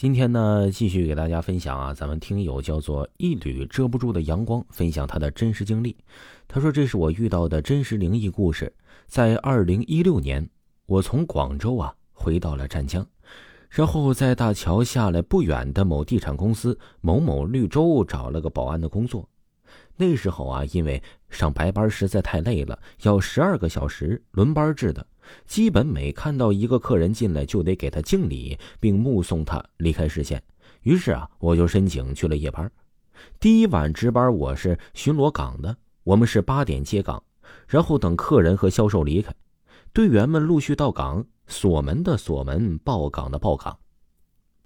今天呢，继续给大家分享啊，咱们听友叫做一缕遮不住的阳光，分享他的真实经历。他说：“这是我遇到的真实灵异故事。在二零一六年，我从广州啊回到了湛江，然后在大桥下来不远的某地产公司某某绿洲找了个保安的工作。那时候啊，因为上白班实在太累了，要十二个小时轮班制的。”基本每看到一个客人进来，就得给他敬礼，并目送他离开视线。于是啊，我就申请去了夜班。第一晚值班，我是巡逻岗的。我们是八点接岗，然后等客人和销售离开，队员们陆续到岗，锁门的锁门，报岗的报岗。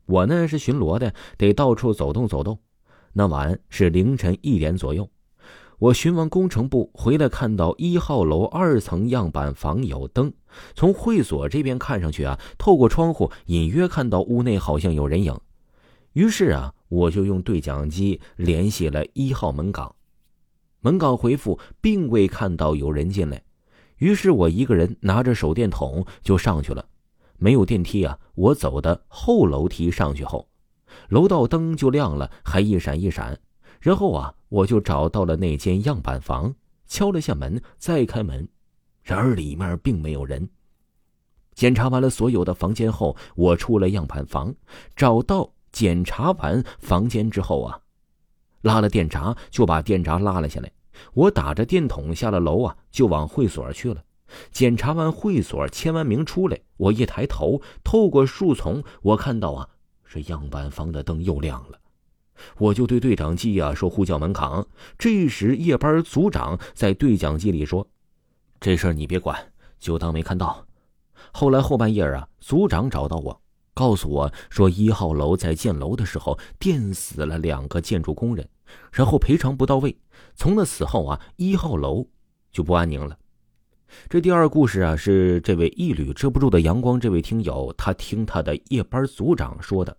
我呢是巡逻的，得到处走动走动。那晚是凌晨一点左右。我巡完工程部回来，看到一号楼二层样板房有灯，从会所这边看上去啊，透过窗户隐约看到屋内好像有人影。于是啊，我就用对讲机联系了一号门岗，门岗回复并未看到有人进来。于是我一个人拿着手电筒就上去了，没有电梯啊，我走的后楼梯上去后，楼道灯就亮了，还一闪一闪。然后啊，我就找到了那间样板房，敲了下门，再开门，然而里面并没有人。检查完了所有的房间后，我出了样板房，找到检查完房间之后啊，拉了电闸，就把电闸拉了下来。我打着电筒下了楼啊，就往会所去了。检查完会所，签完名出来，我一抬头，透过树丛，我看到啊，这样板房的灯又亮了。我就对对讲机呀说呼叫门岗。这时夜班组长在对讲机里说：“这事儿你别管，就当没看到。”后来后半夜啊，组长找到我，告诉我说一号楼在建楼的时候电死了两个建筑工人，然后赔偿不到位。从那死后啊，一号楼就不安宁了。这第二故事啊，是这位一缕遮不住的阳光这位听友他听他的夜班组长说的。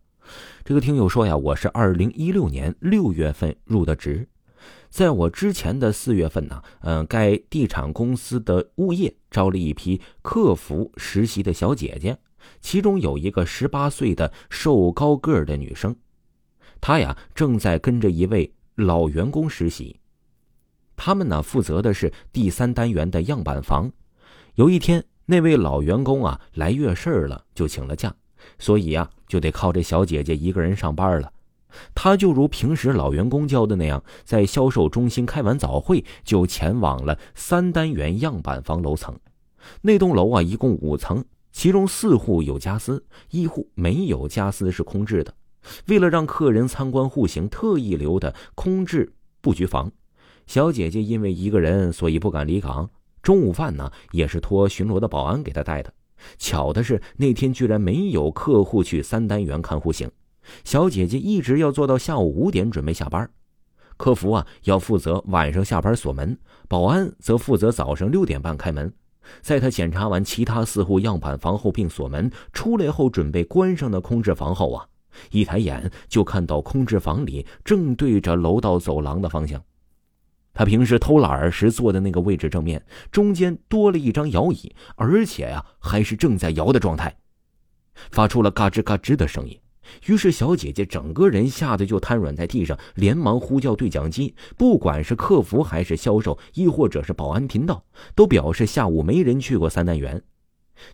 这个听友说呀，我是二零一六年六月份入的职，在我之前的四月份呢，嗯，该地产公司的物业招了一批客服实习的小姐姐，其中有一个十八岁的瘦高个儿的女生，她呀正在跟着一位老员工实习，他们呢负责的是第三单元的样板房。有一天，那位老员工啊来月事儿了，就请了假。所以呀，就得靠这小姐姐一个人上班了。她就如平时老员工教的那样，在销售中心开完早会，就前往了三单元样板房楼层。那栋楼啊，一共五层，其中四户有家私，一户没有家私，是空置的。为了让客人参观户型，特意留的空置布局房。小姐姐因为一个人，所以不敢离岗。中午饭呢，也是托巡逻的保安给她带的。巧的是，那天居然没有客户去三单元看户型，小姐姐一直要做到下午五点准备下班。客服啊要负责晚上下班锁门，保安则负责早上六点半开门。在他检查完其他四户样板房后并锁门出来后，准备关上的空置房后啊，一抬眼就看到空置房里正对着楼道走廊的方向。他平时偷懒时坐的那个位置正面中间多了一张摇椅，而且呀还是正在摇的状态，发出了嘎吱嘎吱的声音。于是小姐姐整个人吓得就瘫软在地上，连忙呼叫对讲机，不管是客服还是销售，亦或者是保安频道，都表示下午没人去过三单元。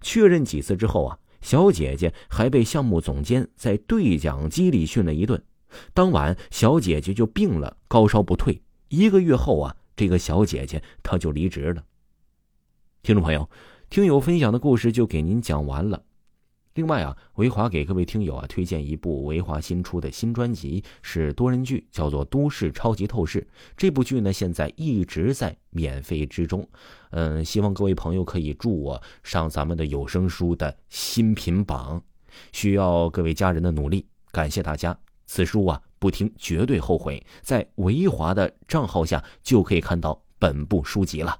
确认几次之后啊，小姐姐还被项目总监在对讲机里训了一顿。当晚小姐姐就病了，高烧不退。一个月后啊，这个小姐姐她就离职了。听众朋友，听友分享的故事就给您讲完了。另外啊，维华给各位听友啊推荐一部维华新出的新专辑，是多人剧，叫做《都市超级透视》。这部剧呢，现在一直在免费之中。嗯，希望各位朋友可以助我上咱们的有声书的新品榜，需要各位家人的努力，感谢大家。此书啊。不听绝对后悔，在维华的账号下就可以看到本部书籍了。